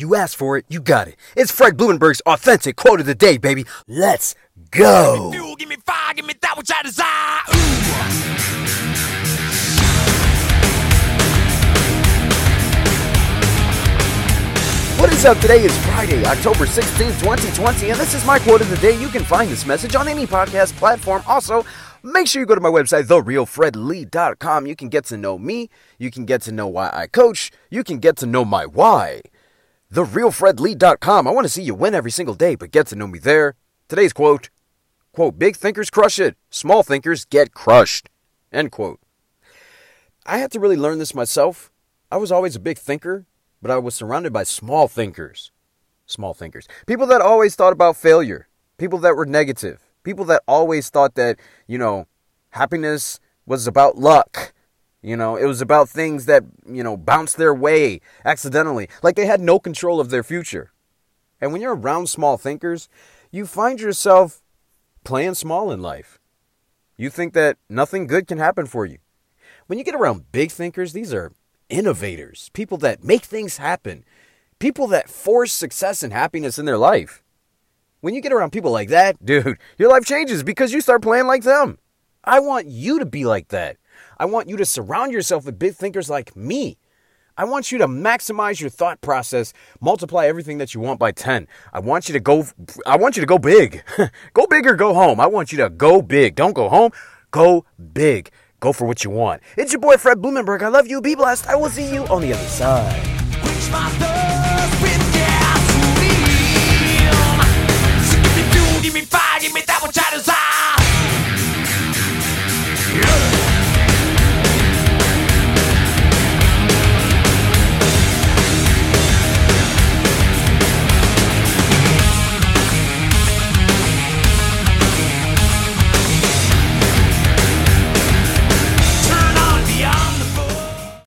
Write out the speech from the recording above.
You asked for it, you got it. It's Fred Blumenberg's authentic quote of the day, baby. Let's go. Fuel, give me fire, give me that which I desire. Ooh. What is up? Today is Friday, October 16th, 2020, and this is my quote of the day. You can find this message on any podcast platform. Also, make sure you go to my website, therealfredlee.com. You can get to know me. You can get to know why I coach. You can get to know my why. Therealfredlee.com. I want to see you win every single day, but get to know me there. Today's quote, quote, big thinkers crush it. Small thinkers get crushed. End quote. I had to really learn this myself. I was always a big thinker, but I was surrounded by small thinkers. Small thinkers. People that always thought about failure. People that were negative. People that always thought that, you know, happiness was about luck. You know, it was about things that, you know, bounced their way accidentally. Like they had no control of their future. And when you're around small thinkers, you find yourself playing small in life. You think that nothing good can happen for you. When you get around big thinkers, these are innovators, people that make things happen, people that force success and happiness in their life. When you get around people like that, dude, your life changes because you start playing like them. I want you to be like that. I want you to surround yourself with big thinkers like me. I want you to maximize your thought process, multiply everything that you want by 10. I want you to go I want you to go big. go big or go home. I want you to go big. Don't go home. Go big. Go for what you want. It's your boy Fred Blumenberg. I love you. Be blessed. I will see you on the other side.